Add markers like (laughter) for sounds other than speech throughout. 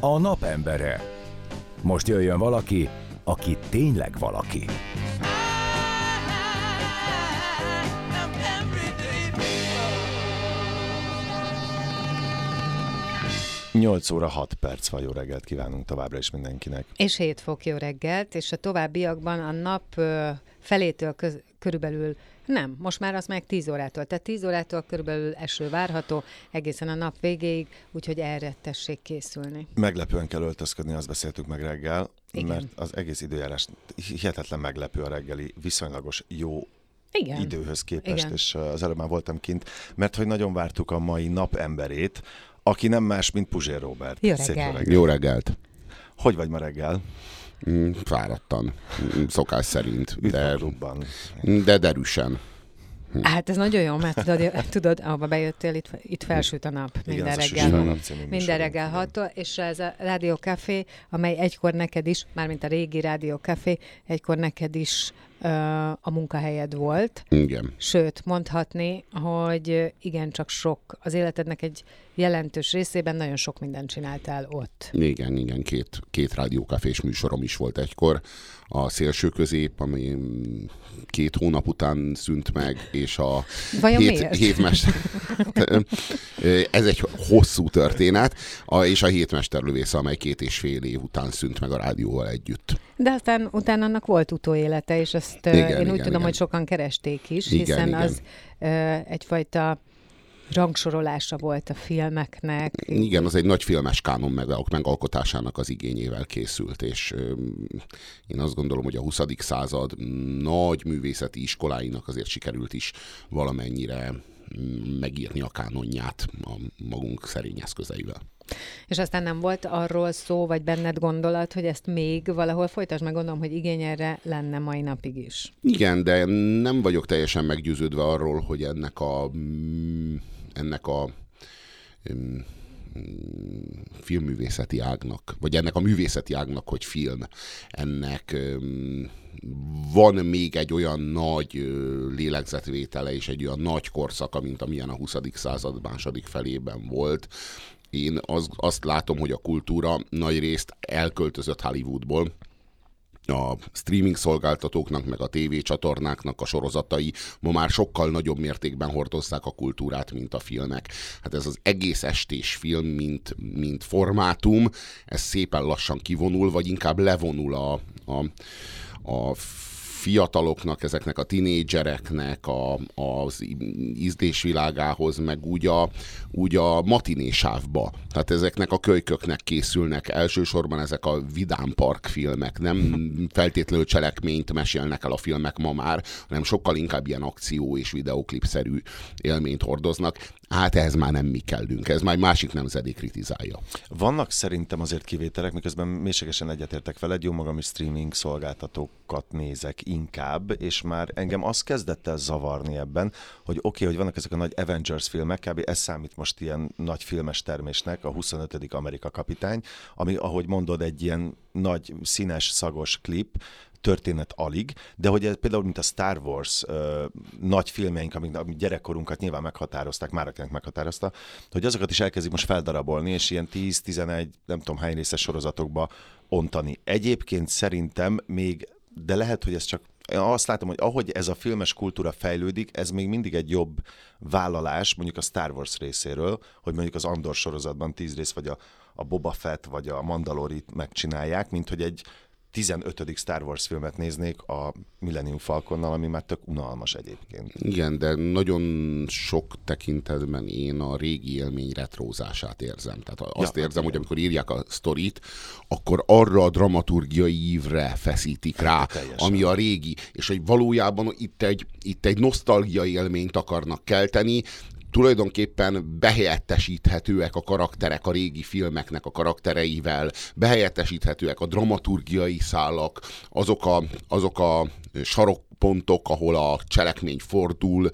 a napembere. Most jöjjön valaki, aki tényleg valaki. 8 óra 6 perc van, jó reggelt kívánunk továbbra is mindenkinek. És 7 fok jó reggelt, és a továbbiakban a nap felétől köz, körülbelül nem, most már az meg 10 órától. Tehát 10 órától körülbelül eső várható egészen a nap végéig, úgyhogy erre tessék készülni. Meglepően kell öltözködni, azt beszéltük meg reggel, Igen. mert az egész időjárás hihetetlen meglepő a reggeli, viszonylagos jó igen. időhöz képest, Igen. és az előbb már voltam kint, mert hogy nagyon vártuk a mai napemberét, aki nem más, mint Puzsér Robert. Jó reggelt. Jó reggelt. Hogy vagy ma reggel? Mm, fáradtan, mm, szokás szerint, de, de derűsen. Hm. Hát ez nagyon jó, mert tudod, tudod ahova bejöttél, itt, itt felsült a nap minden Igen, reggel. Minden reggel hattól, és ez a Rádió Café, amely egykor neked is, mármint a régi Rádió Café, egykor neked is a munkahelyed volt. Igen. Sőt, mondhatni, hogy igen, csak sok, az életednek egy jelentős részében nagyon sok mindent csináltál ott. Igen, igen, két, két rádiókafés műsorom is volt egykor. A szélső közép, ami két hónap után szűnt meg, és a Vajon hét, hétmester... (laughs) Ez egy hosszú történet, a, és a hétmesterlövész, amely két és fél év után szűnt meg a rádióval együtt. De aztán utána annak volt utóélete, és ezt igen, én igen, úgy tudom, igen. hogy sokan keresték is, igen, hiszen igen. az egyfajta rangsorolása volt a filmeknek. Igen, az egy nagy filmes kánon meg, megalkotásának az igényével készült, és ö, én azt gondolom, hogy a 20. század nagy művészeti iskoláinak azért sikerült is valamennyire megírni a kánonját a magunk szerény eszközeivel. És aztán nem volt arról szó, vagy benned gondolat, hogy ezt még valahol folytasd, meg gondolom, hogy igény erre lenne mai napig is. Igen, de nem vagyok teljesen meggyőződve arról, hogy ennek a ennek a filmművészeti ágnak, vagy ennek a művészeti ágnak, hogy film, ennek van még egy olyan nagy lélegzetvétele és egy olyan nagy korszaka, mint amilyen a 20. század második felében volt. Én az, azt látom, hogy a kultúra nagy részt elköltözött Hollywoodból, a streaming szolgáltatóknak, meg a tévécsatornáknak a sorozatai ma már sokkal nagyobb mértékben hordozzák a kultúrát, mint a filmek. Hát ez az egész estés film, mint, mint formátum, ez szépen lassan kivonul, vagy inkább levonul a, a, a fiataloknak, ezeknek a tinédzsereknek a, az ízdésvilágához, meg úgy a, úgy a matinésávba. Tehát ezeknek a kölyköknek készülnek elsősorban ezek a vidám park filmek, nem (laughs) feltétlenül cselekményt mesélnek el a filmek ma már, hanem sokkal inkább ilyen akció és videoklipszerű élményt hordoznak. Hát ehhez már nem mi kellünk, ez már egy másik nemzedék kritizálja. Vannak szerintem azért kivételek, miközben mélységesen egyetértek veled, jó magam is streaming szolgáltatókat nézek inkább, és már engem az kezdett el zavarni ebben, hogy oké, okay, hogy vannak ezek a nagy Avengers filmek, kb. ez számít most ilyen nagy filmes termésnek, a 25. Amerika kapitány, ami, ahogy mondod, egy ilyen nagy színes, szagos klip, történet alig, de hogy ez például, mint a Star Wars ö, nagy filmjeink, amik, amik gyerekkorunkat nyilván meghatározták, már akinek meghatározta, hogy azokat is elkezdik most feldarabolni, és ilyen 10-11, nem tudom hány részes sorozatokba ontani. Egyébként szerintem még, de lehet, hogy ez csak én azt látom, hogy ahogy ez a filmes kultúra fejlődik, ez még mindig egy jobb vállalás, mondjuk a Star Wars részéről, hogy mondjuk az Andor sorozatban tíz rész, vagy a, a Boba Fett, vagy a Mandalorit megcsinálják, mint hogy egy 15. Star Wars filmet néznék a Millennium Falconnal, ami már tök unalmas egyébként. Igen, de nagyon sok tekintetben én a régi élmény retrózását érzem. Tehát azt ja, érzem, igen. hogy amikor írják a sztorit, akkor arra a dramaturgiai ívre feszítik rá, Teljesen. ami a régi, és hogy valójában itt egy, itt egy nosztalgia élményt akarnak kelteni, tulajdonképpen behelyettesíthetőek a karakterek a régi filmeknek a karaktereivel, behelyettesíthetőek a dramaturgiai szálak, azok a, azok a sarok pontok, ahol a cselekmény fordul,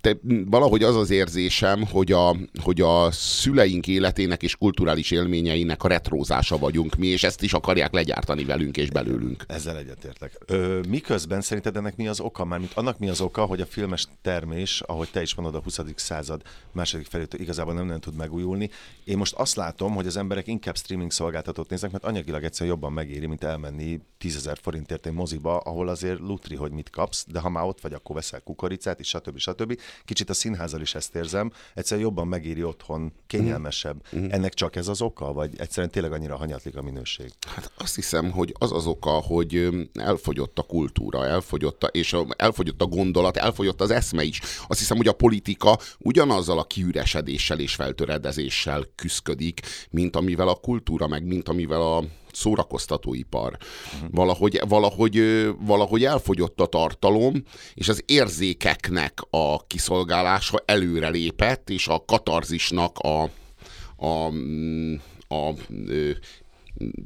te, valahogy az az érzésem, hogy a, hogy a szüleink életének és kulturális élményeinek a retrózása vagyunk mi, és ezt is akarják legyártani velünk és belőlünk. Ezzel egyetértek. Ö, miközben szerinted ennek mi az oka? Mármint annak mi az oka, hogy a filmes termés, ahogy te is mondod, a 20. század második felétől igazából nem, nem tud megújulni. Én most azt látom, hogy az emberek inkább streaming szolgáltatót néznek, mert anyagilag egyszerűen jobban megéri, mint elmenni 10 forintért egy moziba, ahol azért lutri, hogy mit kapsz, de ha már ott vagy, akkor veszel kukoricát, és stb stb. Kicsit a színházal is ezt érzem, egyszerűen jobban megéri otthon, kényelmesebb. Mm. Ennek csak ez az oka, vagy egyszerűen tényleg annyira hanyatlik a minőség? Hát azt hiszem, hogy az az oka, hogy elfogyott a kultúra, elfogyott a, és elfogyott a gondolat, elfogyott az eszme is. Azt hiszem, hogy a politika ugyanazzal a kiüresedéssel és feltöredezéssel küzdik, mint amivel a kultúra, meg mint amivel a szórakoztatóipar. Valahogy, valahogy, valahogy elfogyott a tartalom, és az érzékeknek a kiszolgálása előre lépett, és a katarzisnak a, a, a, a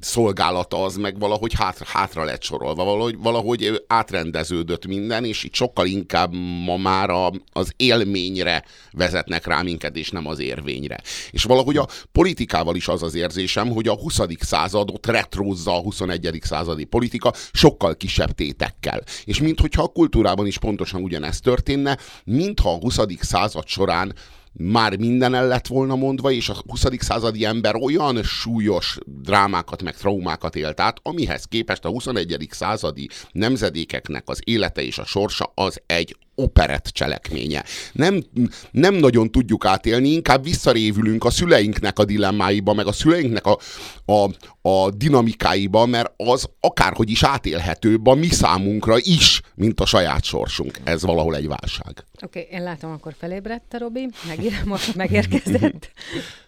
szolgálata az meg valahogy hátra, hátra lett sorolva, valahogy, valahogy átrendeződött minden, és itt sokkal inkább ma már a, az élményre vezetnek rá minket, és nem az érvényre. És valahogy a politikával is az az érzésem, hogy a 20. századot retrózza a 21. századi politika sokkal kisebb tétekkel. És minthogyha a kultúrában is pontosan ugyanezt történne, mintha a 20. század során már minden el lett volna mondva, és a 20. századi ember olyan súlyos drámákat, meg traumákat élt át, amihez képest a 21. századi nemzedékeknek az élete és a sorsa az egy operett cselekménye. Nem, nem nagyon tudjuk átélni, inkább visszarévülünk a szüleinknek a dilemmáiba, meg a szüleinknek a, a, a dinamikáiba, mert az akárhogy is átélhetőbb a mi számunkra is, mint a saját sorsunk. Ez valahol egy válság. Oké, okay, én látom, akkor felébredt a Robi, meg, most megérkezett.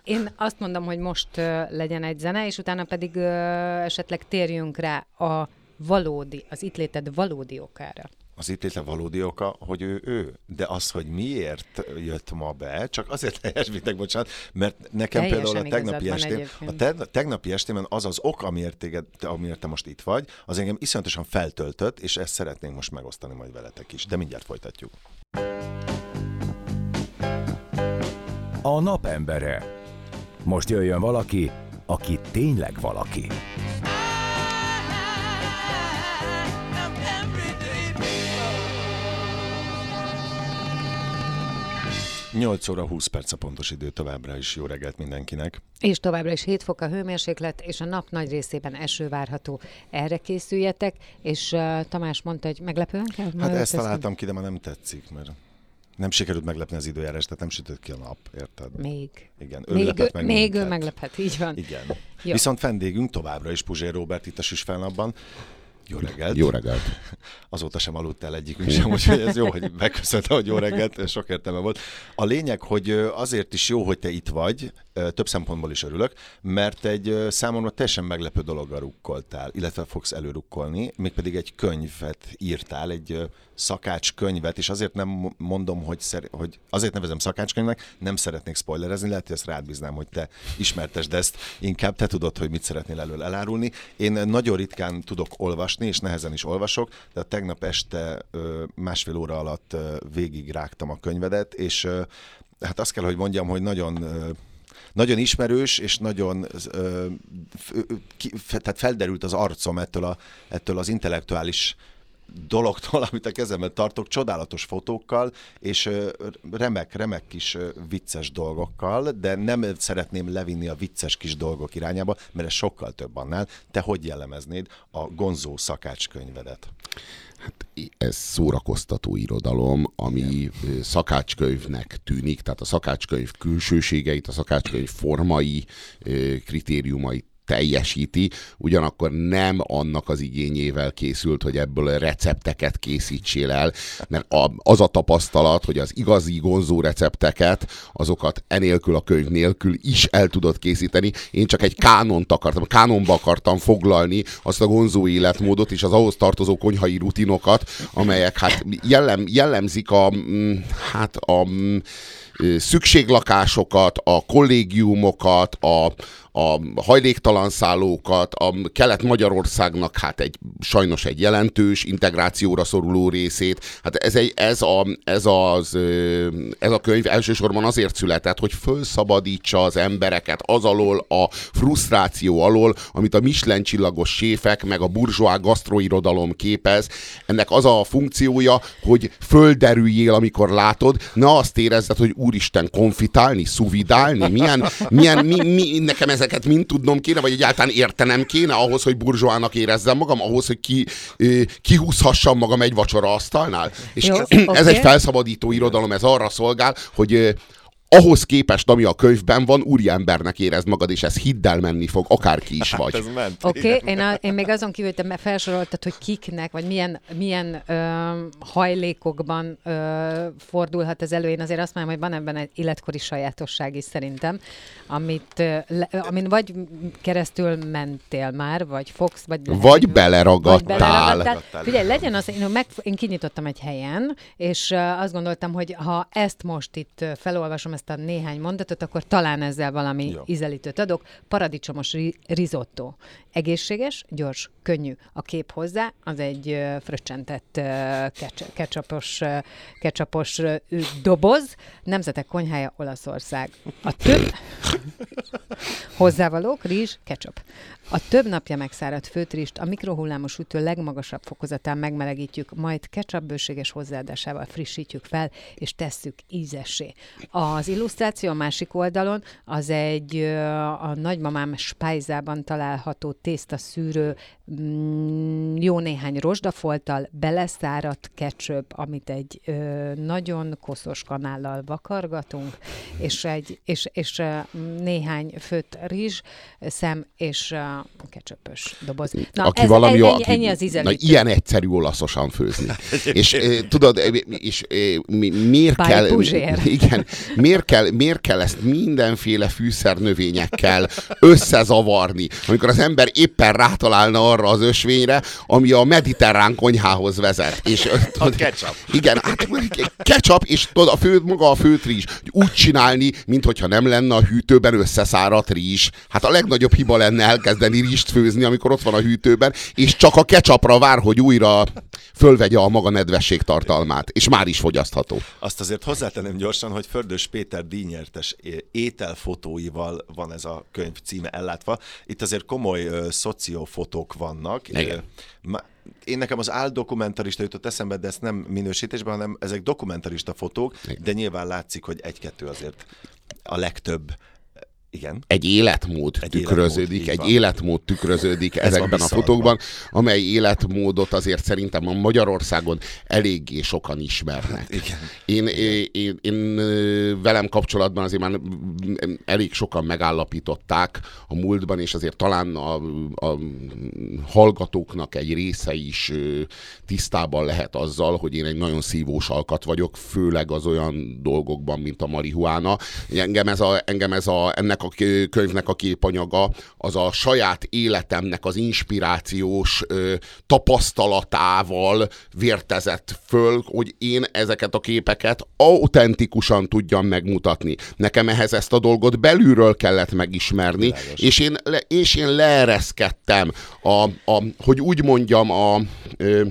Én azt mondom, hogy most legyen egy zene, és utána pedig uh, esetleg térjünk rá a valódi, az itt léted valódi okára az itt létre valódi oka, hogy ő ő. De az, hogy miért jött ma be, csak azért (laughs) helyesbítek, bocsánat, mert nekem Teljesen például a tegnapi estém, a te, tegnapi estémen az az ok, amiért, téged, amiért te most itt vagy, az engem iszonyatosan feltöltött, és ezt szeretnénk most megosztani majd veletek is. De mindjárt folytatjuk. A napembere. Most jöjjön valaki, aki tényleg valaki. 8 óra 20 perc a pontos idő továbbra is. Jó reggelt mindenkinek. És továbbra is 7 fok a hőmérséklet, és a nap nagy részében eső várható. Erre készüljetek, és uh, Tamás mondta, hogy meglepően kell? Hát ezt találtam ki, de ma nem tetszik, mert nem sikerült meglepni az időjárás, tehát nem sütött ki a nap, érted? Még. Igen, ő még, meg még ő meglephet, így van. Igen. Jó. Viszont vendégünk továbbra is Puzsér Robert itt a Süsfelnapban. Jó reggelt. Jó reggelt. (laughs) Azóta sem aludt el egyikünk sem, úgyhogy ez jó, hogy megköszönte, hogy jó reggelt, sok értelme volt. A lényeg, hogy azért is jó, hogy te itt vagy, több szempontból is örülök, mert egy számomra teljesen meglepő dologgal rukkoltál, illetve fogsz előrukkolni, mégpedig egy könyvet írtál, egy szakács könyvet, és azért nem mondom, hogy, szer- hogy azért nevezem szakácskönyvnek, nem szeretnék spoilerezni, lehet, hogy ezt rád bíznám, hogy te ismertesd ezt, inkább te tudod, hogy mit szeretnél elől elárulni. Én nagyon ritkán tudok olvasni, és nehezen is olvasok, de tegnap este másfél óra alatt végig rágtam a könyvedet, és hát azt kell, hogy mondjam, hogy nagyon nagyon ismerős, és nagyon ö, ki, tehát felderült az arcom ettől, a, ettől az intellektuális dologtól, (laughs) amit a kezemben tartok, csodálatos fotókkal, és remek, remek kis vicces dolgokkal, de nem szeretném levinni a vicces kis dolgok irányába, mert ez sokkal több annál. Te hogy jellemeznéd a Gonzó szakácskönyvedet? Hát ez szórakoztató irodalom, ami szakácskönyvnek tűnik, tehát a szakácskönyv külsőségeit, a szakácskönyv formai kritériumait teljesíti, ugyanakkor nem annak az igényével készült, hogy ebből recepteket készítsél el, mert a, az a tapasztalat, hogy az igazi gonzó recepteket, azokat enélkül a könyv nélkül is el tudod készíteni. Én csak egy kánont akartam, kánonba akartam foglalni azt a gonzó életmódot és az ahhoz tartozó konyhai rutinokat, amelyek hát jellem, jellemzik a, mm, hát a mm, szükséglakásokat, a kollégiumokat, a, a hajléktalan szállókat, a Kelet-Magyarországnak hát egy sajnos egy jelentős integrációra szoruló részét. Hát ez, egy, ez, a, ez, az, ez a könyv elsősorban azért született, hogy fölszabadítsa az embereket az alól, a frusztráció alól, amit a Michelin csillagos séfek, meg a burzsóá gasztroirodalom képez. Ennek az a funkciója, hogy földerüljél, amikor látod, ne azt érezzed, hogy úristen, konfitálni, szuvidálni, milyen, milyen mi, mi, nekem ezeket mind tudnom kéne, vagy egyáltalán értenem kéne ahhoz, hogy burzsóának érezzem magam, ahhoz, hogy ki, kihúzhassam magam egy vacsora asztalnál. És Jó, (clears throat) ez okay. egy felszabadító irodalom, ez arra szolgál, hogy ahhoz képest, ami a könyvben van, úriembernek érezd magad, és ez hiddel menni fog, akárki is hát vagy. Hát Oké, okay, én, én még azon kívül, hogy te felsoroltad, hogy kiknek, vagy milyen, milyen ö, hajlékokban ö, fordulhat ez elő. Én azért azt mondom, hogy van ebben egy életkori sajátosság is szerintem, amit, le, amin vagy keresztül mentél már, vagy fogsz, vagy... Lehet, vagy beleragadtál. Vagy beleragadtál. Figyelj, legyen az, én, meg, én kinyitottam egy helyen, és azt gondoltam, hogy ha ezt most itt felolvasom, ezt a néhány mondatot, akkor talán ezzel valami Jó. ízelítőt adok. Paradicsomos risotto. Egészséges, gyors, könnyű. A kép hozzá, az egy fröccsentett ketchupos, ketchupos doboz. Nemzetek konyhája Olaszország. A több (laughs) hozzávalók, rizs, ketchup. A több napja megszáradt főtrist a mikrohullámos ütő legmagasabb fokozatán megmelegítjük, majd ketchup bőséges hozzáadásával frissítjük fel, és tesszük ízessé. Az illusztráció a másik oldalon az egy a nagymamám spájzában található tészta szűrő mm, jó néhány rozsdafolttal, beleszáradt ketchup, amit egy ö, nagyon koszos kanállal vakargatunk, és, egy, és, és néhány főtt rizs, szem és ketchupös doboz. Na, aki ez, valami, ennyi, aki, ennyi az ízelítő. Na, ilyen egyszerű olaszosan főzni. (laughs) és tudod, és mi, miért Bár kell... (laughs) Igen, miért kell, miért kell ezt mindenféle fűszernövényekkel összezavarni, amikor az ember éppen rátalálna arra az ösvényre, ami a mediterrán konyhához vezet. És, (laughs) tudod, a ketchup. Igen, hát ketchup, és tudod, a fő, maga a főt rizs. Úgy csinálni, mintha nem lenne a hűtőben összeszáradt rizs. Hát a legnagyobb hiba lenne elkezdeni rizst főzni, amikor ott van a hűtőben, és csak a ketchupra vár, hogy újra fölvegye a maga nedvesség tartalmát, és már is fogyasztható. Azt azért hozzátenném gyorsan, hogy Fördös Péter díjnyertes ételfotóival van ez a könyv címe ellátva. Itt azért komoly uh, szociófotók vannak. Igen. Én nekem az áldokumentarista jutott eszembe, de ezt nem minősítésben, hanem ezek dokumentarista fotók, Igen. de nyilván látszik, hogy egy-kettő azért a legtöbb igen. Egy életmód egy tükröződik, életmód, egy életmód tükröződik Ez ezekben a fotókban, amely életmódot azért szerintem a Magyarországon eléggé sokan ismernek. Igen. Én, én, én, én velem kapcsolatban azért már elég sokan megállapították a múltban, és azért talán a, a hallgatóknak egy része is tisztában lehet azzal, hogy én egy nagyon szívós alkat vagyok, főleg az olyan dolgokban, mint a marihuána. Engem ez a, engem ez a ennek ennek a könyvnek a képanyaga az a saját életemnek az inspirációs ö, tapasztalatával vértezett föl, hogy én ezeket a képeket autentikusan tudjam megmutatni. Nekem ehhez ezt a dolgot belülről kellett megismerni, és én, le, és én leereszkedtem a, a, hogy úgy mondjam, a, ö,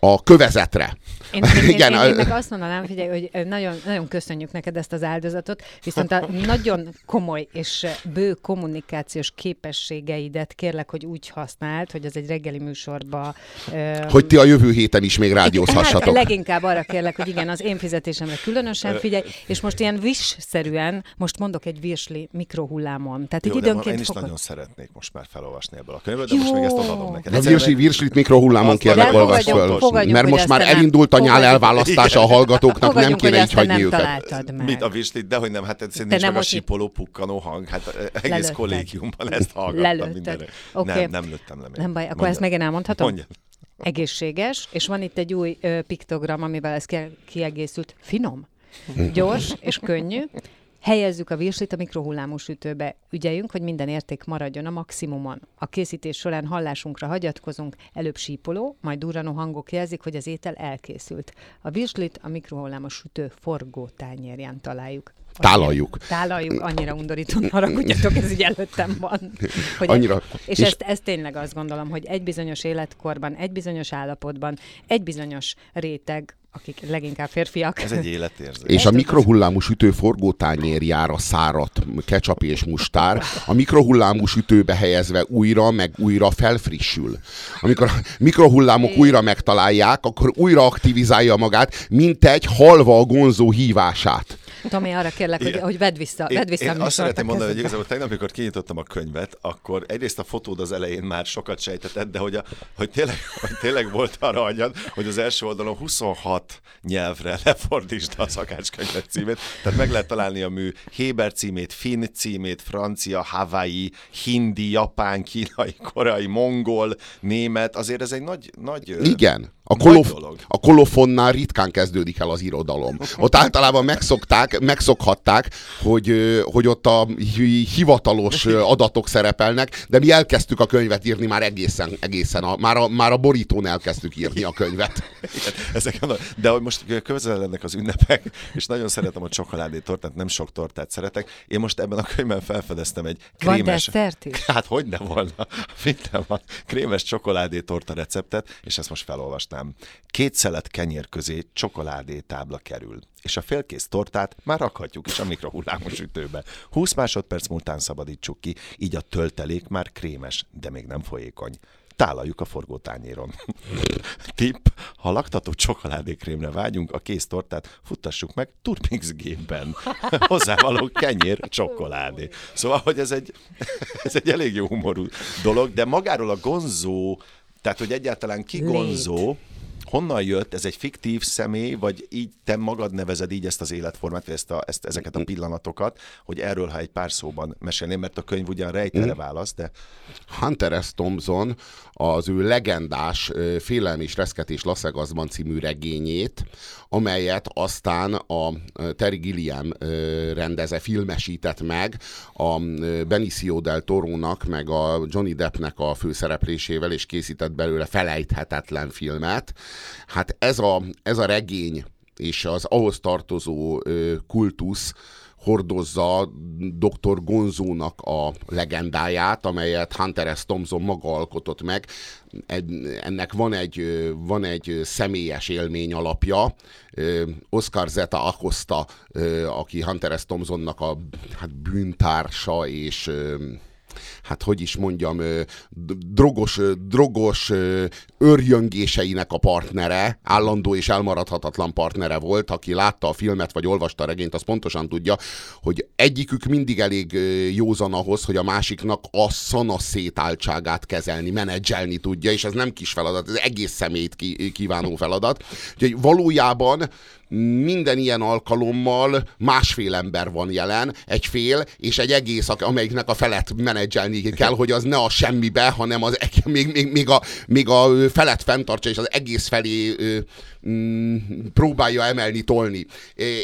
a kövezetre. Én, én, Igen, én, én, én meg azt mondanám, figyelj, hogy nagyon, nagyon köszönjük neked ezt az áldozatot, viszont a nagyon komoly és bő kommunikációs képességeidet kérlek, hogy úgy használd, hogy az egy reggeli műsorba... Hogy ti a jövő héten is még rádiózhassatok. Hát leginkább arra kérlek, hogy igen, az én fizetésemre különösen figyelj, és most ilyen visz-szerűen, most mondok egy virsli mikrohullámon. Tehát Jó, időnként én is fogod... nagyon szeretnék most már felolvasni ebből a könyvet, de Jó. most még ezt adom neked. A virsli, virslit mikrohullámon kérlek, olvasd föl. Mert most már elindult a nyál elválasztása a hallgatóknak, Fogadjunk, nem kéne így hagyni nem őket. Meg. Mit a virslit, de hogy nem, hát ez nincs meg a sipoló pukkanó hang, hát eh, egész Lelőtted. kollégiumban ezt hallgattam mindenre. Okay. Nem, nem lőttem le Nem baj, akkor ezt meg én elmondhatom? Mondjad. Egészséges, és van itt egy új ö, piktogram, amivel ez kiegészült. Finom, gyors és könnyű, Helyezzük a virslit a mikrohullámú sütőbe. Ügyeljünk, hogy minden érték maradjon a maximumon. A készítés során hallásunkra hagyatkozunk, előbb sípoló, majd durranó hangok jelzik, hogy az étel elkészült. A virslit a mikrohullámú sütő forgó tányérján találjuk. Tálaljuk. Tálaljuk, annyira undorító, haragudjatok, ez így előttem van. (laughs) Hogy annyira, és, és ezt, ezt tényleg azt gondolom, hogy egy bizonyos életkorban, egy bizonyos állapotban, egy bizonyos réteg akik leginkább férfiak. Ez egy életérzés. És a mikrohullámú sütő forgótányérjára száradt ketchup és mustár, a mikrohullámú sütőbe helyezve újra, meg újra felfrissül. Amikor a mikrohullámok é. újra megtalálják, akkor újra aktivizálja magát, mint egy halva a gonzó hívását. Tomi, arra kérlek, hogy, hogy vedd vissza, vedd vissza én, én azt szeretném mondani, hogy igazából tegnap, amikor kinyitottam a könyvet, akkor egyrészt a fotód az elején már sokat sejtetett, de hogy, a, hogy, tényleg, hogy tényleg volt arra anyag, hogy az első oldalon 26 nyelvre lefordítsd a szakácskönyvet címét. Tehát meg lehet találni a mű Héber címét, Finn címét, francia, Hawaii, hindi, japán, kínai, koreai, mongol, német. Azért ez egy nagy... nagy Igen. A, kolof, a kolofonnál ritkán kezdődik el az irodalom. Ott általában megszokták, megszokhatták, hogy, hogy ott a hivatalos adatok szerepelnek, de mi elkezdtük a könyvet írni már egészen, egészen a, már, a, már a borítón elkezdtük írni a könyvet. Ezek, de hogy most közelednek az ünnepek, és nagyon szeretem a csokoládé tortát, nem sok tortát szeretek. Én most ebben a könyvben felfedeztem egy krémes... Van? (laughs) Hát hogy ne volna. Minden van. Krémes csokoládé torta receptet, és ezt most felolvastam nem. Két szelet kenyér közé csokoládé tábla kerül, és a félkész tortát már rakhatjuk is a mikrohullámos sütőbe. 20 másodperc múltán szabadítsuk ki, így a töltelék már krémes, de még nem folyékony tálaljuk a forgótányéron. (laughs) Tipp, ha laktató csokoládékrémre vágyunk, a kész tortát futtassuk meg Turpix gépben. (laughs) Hozzávaló kenyér, csokoládé. Szóval, hogy ez egy, (laughs) ez egy elég jó humorú dolog, de magáról a gonzó tehát, hogy egyáltalán ki gonzó, honnan jött, ez egy fiktív személy, vagy így te magad nevezed így ezt az életformát, vagy ezt a, ezt, ezeket a pillanatokat, hogy erről, ha egy pár szóban mesélném, mert a könyv ugyan rejtele mm. válasz, de... Hunter S. Thompson az ő legendás Félelmi és Reszketés Laszegazban című regényét, amelyet aztán a Terry Gilliam rendeze, filmesített meg a Benicio del Torónak, meg a Johnny Deppnek a főszereplésével, és készített belőle felejthetetlen filmet. Hát ez a, ez a regény és az ahhoz tartozó kultusz, hordozza dr. Gonzónak a legendáját, amelyet Hunter S. Thompson maga alkotott meg. Ennek van egy, van egy személyes élmény alapja. Oscar Zeta Acosta, aki Hunter S. Thompsonnak a hát bűntársa és hát hogy is mondjam, drogos, drogos örjöngéseinek a partnere, állandó és elmaradhatatlan partnere volt, aki látta a filmet, vagy olvasta a regényt, az pontosan tudja, hogy egyikük mindig elég józan ahhoz, hogy a másiknak a szana szétáltságát kezelni, menedzselni tudja, és ez nem kis feladat, ez egész szemét kívánó feladat. Úgyhogy valójában minden ilyen alkalommal másfél ember van jelen, egy fél, és egy egész, amelyiknek a felet menedzselni kell, hogy az ne a semmibe, hanem az még, még, még, a, még a felet fenntartsa, és az egész felé mm, próbálja emelni, tolni.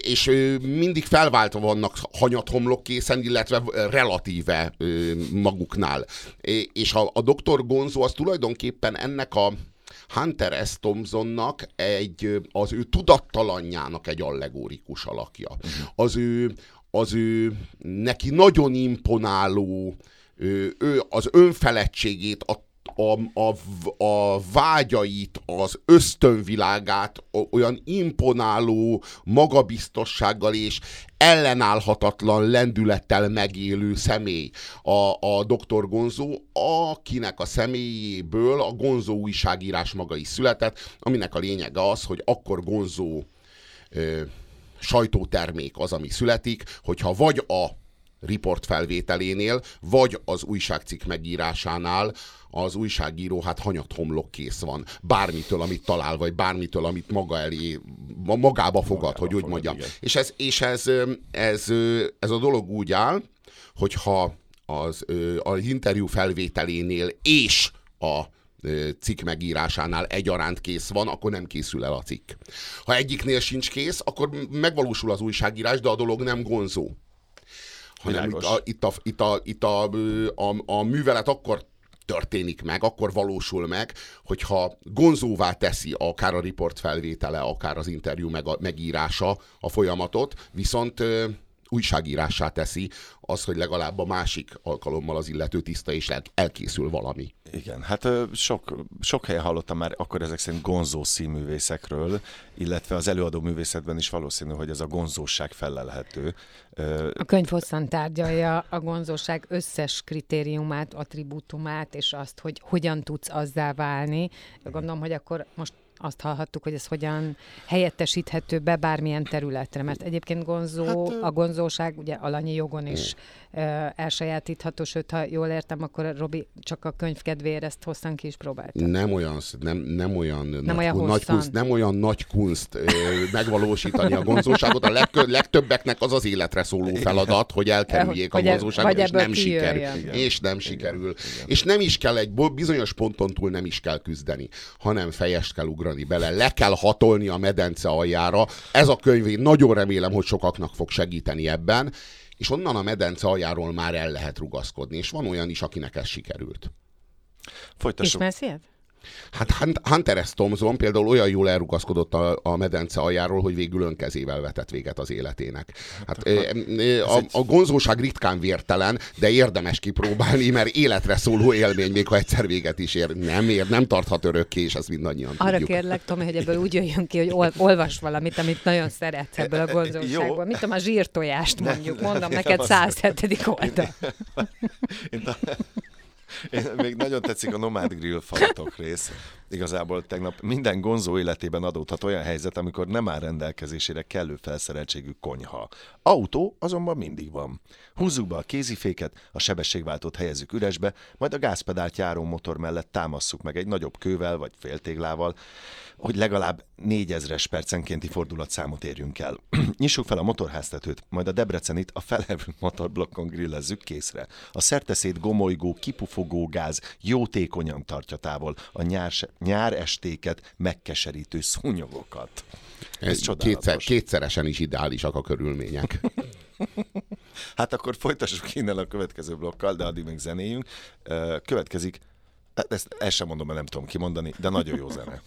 És mindig felváltva vannak hanyathomlok készen, illetve relatíve maguknál. És a, a doktor Gonzo az tulajdonképpen ennek a Hunter S. Thompsonnak egy, az ő tudattalanjának egy allegórikus alakja. Uh-huh. Az ő, az ő neki nagyon imponáló, ő, ő az önfeledtségét, a a, a, a vágyait, az ösztönvilágát olyan imponáló magabiztossággal és ellenállhatatlan lendülettel megélő személy a, a Dr. Gonzó, akinek a személyéből a Gonzó újságírás maga is született, aminek a lényege az, hogy akkor Gonzó ö, sajtótermék az, ami születik, hogyha vagy a riport felvételénél, vagy az újságcikk megírásánál az újságíró hát hanyat homlok kész van. Bármitől, amit talál, vagy bármitől, amit maga elé, magába fogad, magába hogy úgy fogad, mondjam. Igen. És, ez, és ez, ez, ez a dolog úgy áll, hogyha az, az interjú felvételénél és a cikk megírásánál egyaránt kész van, akkor nem készül el a cikk. Ha egyiknél sincs kész, akkor megvalósul az újságírás, de a dolog nem gonzó. Hanem itt a, itt, a, itt, a, itt a, a, a művelet akkor történik meg, akkor valósul meg, hogyha gonzóvá teszi akár a riport felvétele, akár az interjú meg a, megírása a folyamatot, viszont újságírássá teszi az, hogy legalább a másik alkalommal az illető tiszta és elkészül valami. Igen, hát sok, sok helyen hallottam már akkor ezek szerint gonzó színművészekről, illetve az előadó művészetben is valószínű, hogy ez a gonzóság felelhető. A könyv hosszan tárgyalja a gonzóság összes kritériumát, attribútumát, és azt, hogy hogyan tudsz azzá válni. Gondolom, hogy akkor most azt hallhattuk, hogy ez hogyan helyettesíthető be bármilyen területre, mert egyébként gonzó, hát, a gonzóság ugye alanyi jogon is elsajátítható, sőt, ha jól értem, akkor Robi csak a könyv kedvéért ezt hosszan ki is próbálta. Nem olyan, nem, nem olyan, nem nagy, olyan nagy kunst, nem olyan nagy kunst ö, megvalósítani a gonzóságot. A leg, legtöbbeknek az az életre szóló feladat, hogy elkerüljék hogy, a gonzóságot, és nem sikerül. És nem sikerül. Igen. És nem is kell egy bizonyos ponton túl nem is kell küzdeni, hanem fejest kell ugrani bele, le kell hatolni a medence aljára. Ez a könyv, én nagyon remélem, hogy sokaknak fog segíteni ebben, és onnan a medence aljáról már el lehet rugaszkodni, és van olyan is, akinek ez sikerült. Folytassuk. Ismersz ilyet? Hát Hunter S. Thompson például olyan jól elrugaszkodott a, a medence aljáról, hogy végül önkezével vetett véget az életének. Hát a, a gonzóság ritkán vértelen, de érdemes kipróbálni, mert életre szóló élmény, még ha egyszer véget is ér. Nem ér, nem tarthat örökké, és ezt mindannyian Arra tudjuk. kérlek, Tomi, hogy ebből úgy jöjjön ki, hogy ol, olvas valamit, amit nagyon szeretsz ebből a gonzóságból. Mit tudom, a zsírtojást mondjuk, mondom neked 107. oldal. Én, még nagyon tetszik a Nomad Grill falatok rész. Igazából tegnap minden gonzó életében adódhat olyan helyzet, amikor nem áll rendelkezésére kellő felszereltségű konyha. Autó azonban mindig van. Húzzuk be a kéziféket, a sebességváltót helyezzük üresbe, majd a gázpedált járó motor mellett támasszuk meg egy nagyobb kővel vagy féltéglával, hogy legalább 4000-es percenkénti fordulatszámot érjünk el. (clears throat) Nyissuk fel a motorháztetőt, majd a Debrecenit a felhevült (laughs) motorblokkon grillezzük készre. A szerteszét gomolygó, kipufogó gáz jótékonyan tartja távol a nyár, nyár estéket megkeserítő szúnyogokat. Ez kétszer, kétszeresen is ideálisak a körülmények. (laughs) (laughs) hát akkor folytassuk innen a következő blokkal, de addig még zenéjünk. Következik, ezt, ezt sem mondom, mert nem tudom kimondani, de nagyon jó zene.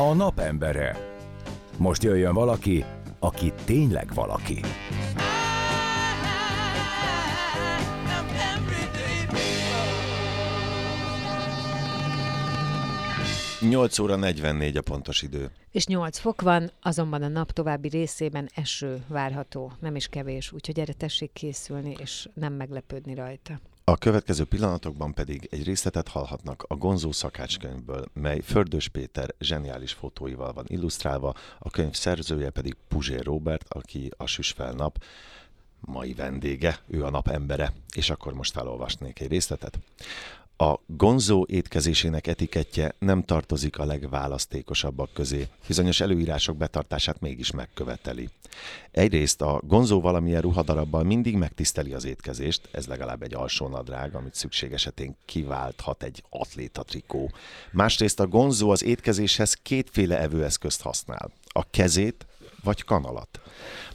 A napembere. Most jöjjön valaki, aki tényleg valaki. 8 óra 44 a pontos idő. És 8 fok van, azonban a nap további részében eső várható, nem is kevés, úgyhogy erre tessék készülni, és nem meglepődni rajta. A következő pillanatokban pedig egy részletet hallhatnak a Gonzó szakácskönyvből, mely Fördös Péter zseniális fotóival van illusztrálva, a könyv szerzője pedig Puzsér Robert, aki a Süsfel nap mai vendége, ő a nap embere, és akkor most felolvasnék egy részletet. A gonzó étkezésének etikettje nem tartozik a legválasztékosabbak közé, bizonyos előírások betartását mégis megköveteli. Egyrészt a gonzó valamilyen ruhadarabbal mindig megtiszteli az étkezést, ez legalább egy alsónadrág, amit szükség esetén kiválthat egy atléta trikó. Másrészt a gonzó az étkezéshez kétféle evőeszközt használ. A kezét vagy kanalat.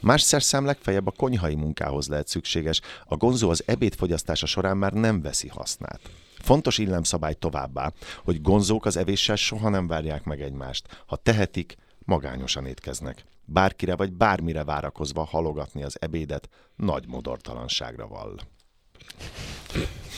Más szerszám legfeljebb a konyhai munkához lehet szükséges, a gonzó az ebéd fogyasztása során már nem veszi hasznát. Fontos illemszabály továbbá, hogy gonzók az evéssel soha nem várják meg egymást. Ha tehetik, magányosan étkeznek. Bárkire vagy bármire várakozva halogatni az ebédet nagy modortalanságra vall.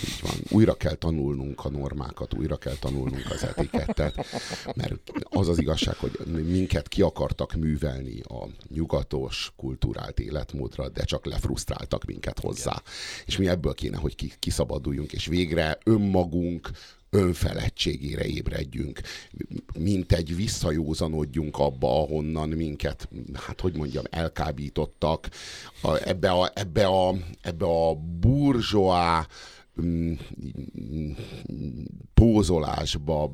Így van. Újra kell tanulnunk a normákat, újra kell tanulnunk az etikettet, mert az az igazság, hogy minket ki akartak művelni a nyugatos, kulturált életmódra, de csak lefrusztráltak minket hozzá. Igen. És mi ebből kéne, hogy kiszabaduljunk, és végre önmagunk, önfeledtségére ébredjünk, mint egy visszajózanodjunk abba, ahonnan minket, hát hogy mondjam, elkábítottak, a, ebbe, a, ebbe, a, ebbe a burzsóá, mm, pózolásba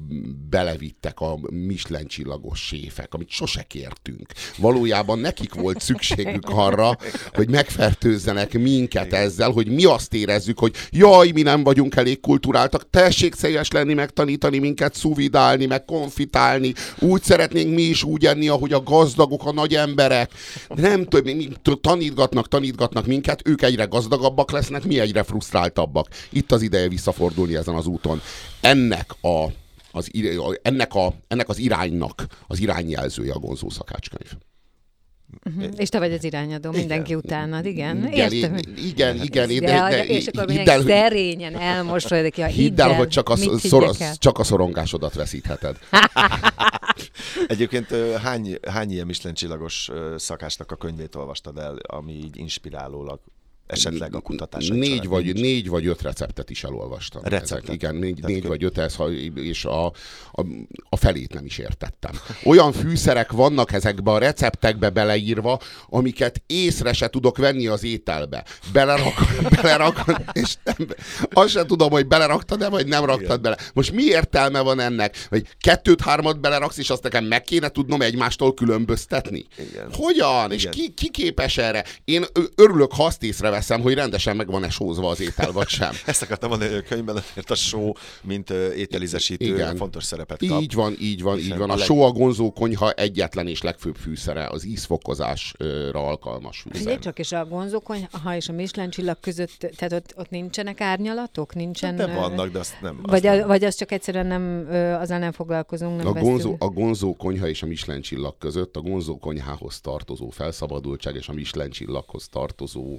belevittek a Michelin csillagos séfek, amit sose kértünk. Valójában nekik volt szükségük arra, hogy megfertőzzenek minket ezzel, hogy mi azt érezzük, hogy jaj, mi nem vagyunk elég kulturáltak, tessék szeljes lenni, megtanítani minket szuvidálni, meg konfitálni, úgy szeretnénk mi is úgy enni, ahogy a gazdagok, a nagy emberek. Nem több, tanítgatnak, tanítgatnak minket, ők egyre gazdagabbak lesznek, mi egyre frusztráltabbak. Itt az ideje visszafordulni ezen az úton. Ennek a az, ennek, a, ennek az iránynak az irányjelzője a Gonzó szakácskönyv. Uh-huh. És te vagy az irányadó, igen. mindenki utánad, igen? Igen, Értem. igen, igen. De, de, de, és akkor hidd el, szerényen elmosolyodik, ha hidd el, hogy csak a, szor, csak a szorongásodat veszítheted. (laughs) Egyébként hány, hány ilyen Michelin csillagos szakásnak a könyvét olvastad el, ami így inspirálólag esetleg a kutatás. Négy vagy, nincs. négy vagy öt receptet is elolvastam. Receptet? Ezek, igen, négy, négy vagy öt, ez, és a, a, a felét nem is értettem. Olyan fűszerek vannak ezekbe a receptekbe beleírva, amiket észre se tudok venni az ételbe. Belerak, (laughs) belerak és nem, azt sem tudom, hogy beleraktad-e, vagy nem raktad igen. bele. Most mi értelme van ennek? Hogy kettőt-hármat beleraksz, és azt nekem meg kéne tudnom egymástól különböztetni? Igen. Hogyan? Igen. És ki, ki képes erre? Én örülök, ha azt észreveszem, veszem, hogy rendesen meg van-e sózva az étel, vagy sem. (laughs) Ezt akartam mondani, hogy a könyvben azért a só, mint ételizesítő Igen. fontos szerepet kap. Így van, így van, így van. A, a leg... só a gonzó konyha egyetlen és legfőbb fűszere, az ízfokozásra alkalmas fűszer. Ugye csak, és a gonzó konyha és a Michelin csillag között, tehát ott, ott nincsenek árnyalatok? Nincsen, de vannak, de azt nem. Azt vagy, nem. A, vagy az csak egyszerűen nem, azzal nem foglalkozunk, nem a gonzó, a gonzó konyha és a Michelin csillag között a gonzó konyhához tartozó felszabadultság és a Michelin csillaghoz tartozó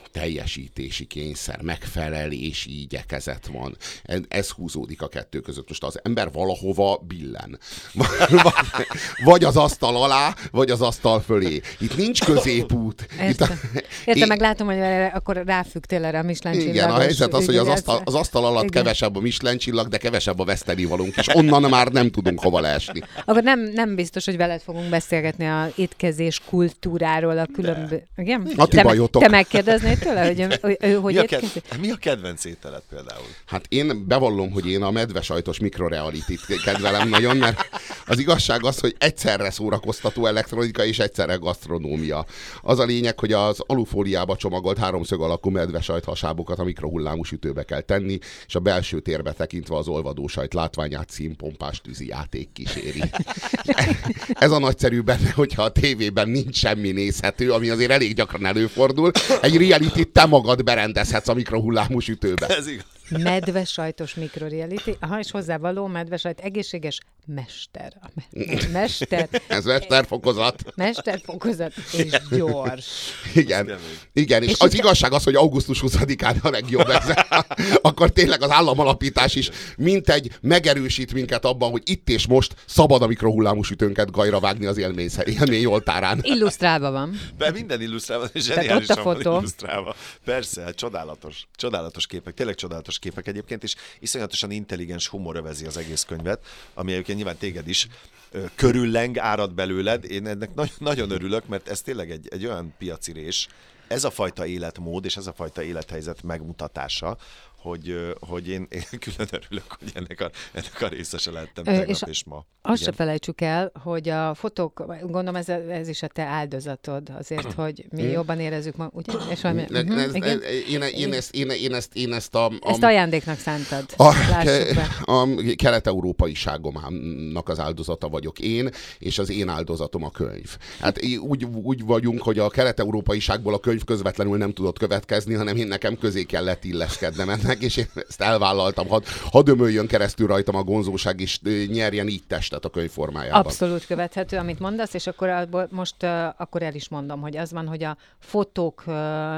teljesítési kényszer, megfelelési igyekezet van. Ez húzódik a kettő között. Most az ember valahova billen. (laughs) Vagy az asztal alá, vagy az asztal fölé. Itt nincs középút. Értem, Itt a... Meg látom, hogy akkor ráfügtél erre a Michelin Igen, a helyzet az, hogy az asztal, az asztal alatt Igen. kevesebb a Michelin csillag, de kevesebb a veszteni valunk, és onnan már nem tudunk hova leesni. Akkor nem, nem biztos, hogy veled fogunk beszélgetni a étkezés kultúráról, a különböző... Igen? Te, te megkérdeznéd tőle, hogy ő, ő hogy mi, a ked- mi a kedvenc ételed például? Hát én bevallom, hogy én a medvesajtos mikrorealitit kedvelem nagyon, mert az igazság az, hogy egyszerre szórakoztató elektronika és egyszerre gasztronómia. Az a lényeg, hogy az alufóliába csomagolt háromszög alakú medvesajt hasábokat a mikrohullámú sütőbe kell tenni, és a belső térbe tekintve az olvadósajt látványát színpompás tűzi játék kíséri. Ez a nagyszerű benne, hogyha a tévében nincs semmi nézhető, ami azért elég gyakran előfordul. Egy reality te magad berendezhetsz a mikrohullámú sütőbe. Ez igaz. Medve sajtos mikroreality. Aha, és hozzávaló medvesajt egészséges mester. A me- mester. (laughs) Ez mesterfokozat. Mesterfokozat és gyors. Igen. Igen, és, és az igazság az, hogy augusztus 20-án a legjobb ez. (laughs) Akkor tényleg az államalapítás is mint egy megerősít minket abban, hogy itt és most szabad a mikrohullámú sütőnket gajra vágni az élmény, élmény oltárán. Illusztrálva van. Be minden illusztrálva, zseniálisan ott a fotó. illusztrálva. Persze, hát csodálatos. Csodálatos képek, tényleg csodálatos képek egyébként, és iszonyatosan intelligens humor övezi az egész könyvet, ami egyébként nyilván téged is körülleng, árad belőled. Én ennek nagyon örülök, mert ez tényleg egy, egy olyan piacirés, ez a fajta életmód és ez a fajta élethelyzet megmutatása, hogy, hogy én, én (laughs) külön örülök, hogy ennek a, ennek a részese lettem tegnap és, és ma. Azt se felejtsük el, hogy a fotók, gondolom ez, ez is a te áldozatod azért, (clears throat) hogy mi hmm. jobban érezzük ma, ugye? És valami, ne, uh-huh, ez, igen? Én, én, ezt, én, én, ezt, én ezt a, a... Ezt ajándéknak szántad. A, ke, (laughs) a kelet-európai ságomnak az áldozata vagyok én, és az én áldozatom a könyv. Hát úgy, úgy vagyunk, hogy a kelet-európai ságból a könyv közvetlenül nem tudott következni, hanem én nekem közé kellett illeszkednem ennek (laughs) meg, és én ezt elvállaltam, hadd had ömöljön keresztül rajtam a gonzóság, és nyerjen így testet a könyv formájában. Abszolút követhető, amit mondasz, és akkor abból most akkor el is mondom, hogy az van, hogy a fotók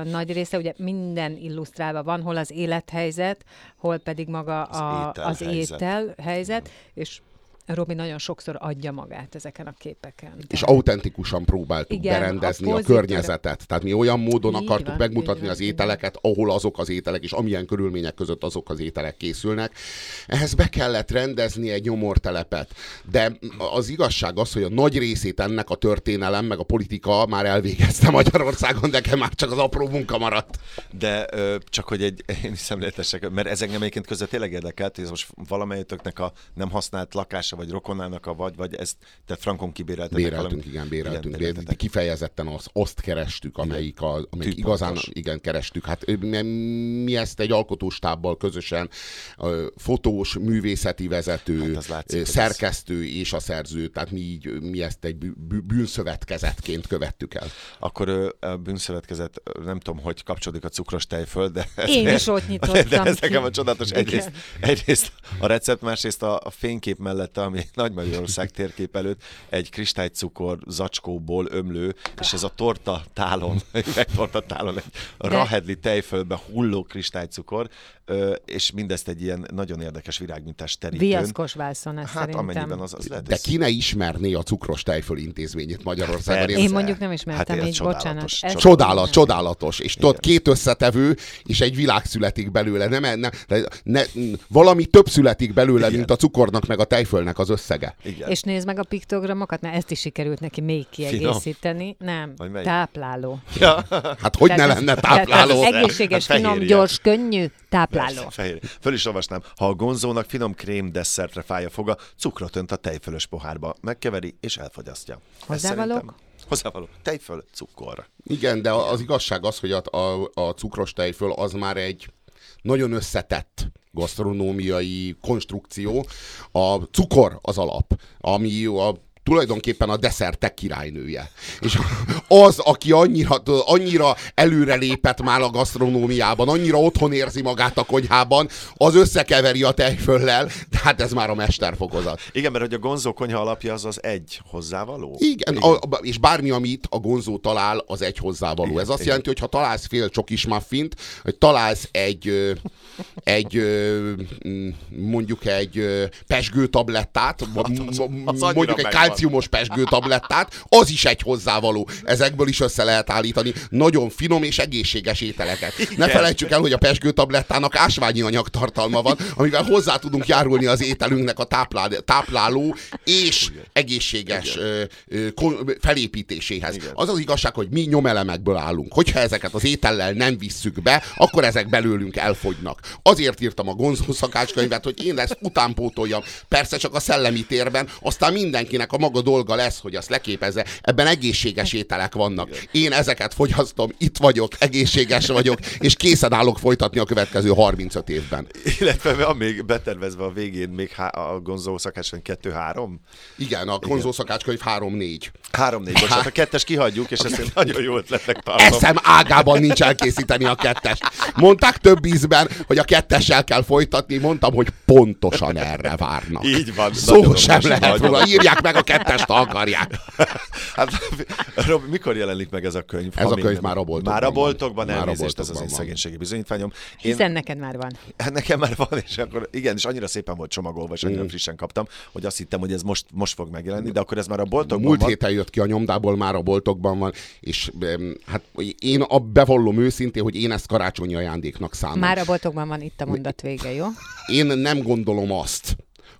nagy része, ugye minden illusztrálva van, hol az élethelyzet, hol pedig maga a, az étel, az helyzet. étel helyzet, és Robi nagyon sokszor adja magát ezeken a képeken. És Tehát... autentikusan próbáltuk Igen, berendezni a, a környezetet. Tehát mi olyan módon így akartuk van, megmutatni van, az ételeket, ahol azok az ételek, és amilyen körülmények között azok az ételek készülnek. Ehhez be kellett rendezni egy nyomortelepet. De az igazság az, hogy a nagy részét ennek a történelem, meg a politika már elvégezte Magyarországon, de már csak az apró munka maradt. De ö, csak hogy egy én is szemléletesek, mert ez engem egyébként között tényleg érdekelt, hogy ez most valamelyiknek a nem használt lakása, vagy rokonának a vagy, vagy ezt, tehát frankon kibéreltetek. Béreltünk, valami... igen, béreltünk. Igen, kifejezetten az, azt kerestük, amelyik, a, amelyik igazán, igen, kerestük. Hát mi, ezt egy alkotóstábbal közösen fotós, művészeti vezető, hát látszik, szerkesztő és a szerző, tehát mi, így, mi ezt egy bűnszövetkezetként követtük el. Akkor a bűnszövetkezet, nem tudom, hogy kapcsolódik a cukros tejföl, de... Én is ott (laughs) nyitottam De ez nekem a csodálatos. Egyrészt, egyrészt a recept, másrészt a, a fénykép mellett, ami (laughs) Nagy Magyarország térkép előtt egy kristálycukor zacskóból ömlő, és ez a torta tálon, (laughs) torta tálon egy De... rahedli tejfölbe hulló kristálycukor, és mindezt egy ilyen nagyon érdekes virágmintás terítőn. Viaszkos vászon, ez Hát szerintem. amennyiben az, az lehet. De ki ne ismerné a cukros tejföl intézményét Magyarországon? Én, én mondjuk nem ismertem, hát így bocsánat. Ez csodálat, csodálatos. És tudod, két összetevő, és egy világ születik belőle. Nem, nem, ne, ne, valami több születik belőle, Igen. mint a cukornak meg a tejfölnek az összege. Igen. És nézd meg a piktogramokat, mert ezt is sikerült neki még kiegészíteni. Finom. Nem, tápláló. Ja. Hát hogy ne lenne tápláló? Egészséges, hát finom, gyors, könnyű, tápláló. Fehér. Föl is olvasnám. Ha a gonzónak finom krém desszertre fáj a foga, cukrot önt a tejfölös pohárba, megkeveri és elfogyasztja. Hozzávalók? Hozzávaló. Tejföl, cukor. Igen, de az igazság az, hogy a, a, a cukros tejföl az már egy nagyon összetett gasztronómiai konstrukció. A cukor az alap, ami a tulajdonképpen a desszertek királynője. És az, aki annyira, annyira előrelépett már a gasztronómiában, annyira otthon érzi magát a konyhában, az összekeveri a tejföllel, de hát ez már a mesterfokozat. Igen, mert hogy a gonzó konyha alapja az az egy hozzávaló. Igen, Igen. A, és bármi, amit a gonzó talál, az egy hozzávaló. Igen, ez azt Igen. jelenti, hogy ha találsz fél csokis muffint, hogy találsz egy, egy mondjuk egy pesgő tablettát, hát mondjuk egy kalciumos pesgő tablettát, az is egy hozzávaló. Ezekből is össze lehet állítani nagyon finom és egészséges ételeket. Ne felejtsük el, hogy a pesgő tablettának ásványi anyagtartalma van, amivel hozzá tudunk járulni az ételünknek a táplál, tápláló és egészséges ö, ö, felépítéséhez. Igen. Az az igazság, hogy mi nyomelemekből állunk. Hogyha ezeket az étellel nem visszük be, akkor ezek belőlünk elfogynak. Azért írtam a gonzó szakácskönyvet, hogy én ezt utánpótoljam. Persze csak a szellemi térben, aztán mindenkinek a maga dolga lesz, hogy azt leképezze. Ebben egészséges ételek vannak. Én ezeket fogyasztom, itt vagyok, egészséges vagyok, és készen állok folytatni a következő 35 évben. Illetve van még betervezve a végén még há- a gonzó szakácskönyv 2-3? Igen, a gonzó szakácskönyv 3-4. 3-4, bocsánat, a kettes kihagyjuk, és ezt én nagyon jó ötletnek tartom. Eszem ágában nincs elkészíteni a kettes. Mondták több ízben, hogy a kettessel kell folytatni, mondtam, hogy pontosan erre várnak. Így van. Szó sem lehet róla, írják meg a kettes ezt akarják. hát, Robi, mikor jelenik meg ez a könyv? Ez a könyv már a boltokban Már a boltokban, van. elnézést, ez az én szegénységi bizonyítványom. Én... Hiszen neked már van. Hát nekem már van, és akkor igen, és annyira szépen volt csomagolva, és annyira mm. frissen kaptam, hogy azt hittem, hogy ez most, most fog megjelenni, de akkor ez már a boltokban Múlt van. héten jött ki a nyomdából, már a boltokban van, és hát én a bevallom őszintén, hogy én ezt karácsonyi ajándéknak számom. Már a boltokban van itt a mondat vége, jó? Én nem gondolom azt,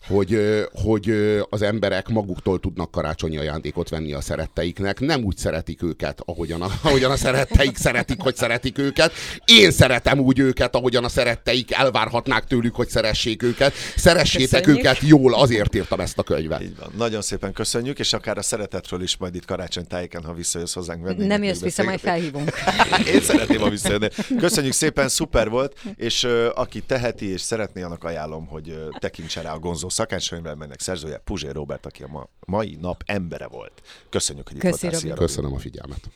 hogy, hogy az emberek maguktól tudnak karácsonyi ajándékot venni a szeretteiknek. Nem úgy szeretik őket, ahogyan a, (laughs) ahogyan a szeretteik szeretik, hogy szeretik őket. Én szeretem úgy őket, ahogyan a szeretteik elvárhatnák tőlük, hogy szeressék őket. Szeressétek köszönjük. őket jól, azért írtam ezt a könyvet. Így van. Nagyon szépen köszönjük, és akár a szeretetről is majd itt karácsony tájéken, ha visszajössz hozzánk. Venni, Nem jössz vissza, majd felhívunk. (laughs) Én szeretném, ha visszajönni. Köszönjük szépen, szuper volt, és uh, aki teheti és szeretné, annak ajánlom, hogy uh, tekintse rá a gonzó szakácskönyvben, mennek szerzője Puzsé Robert, aki a ma, mai nap embere volt. Köszönjük, hogy itt voltál. Köszönöm a figyelmet.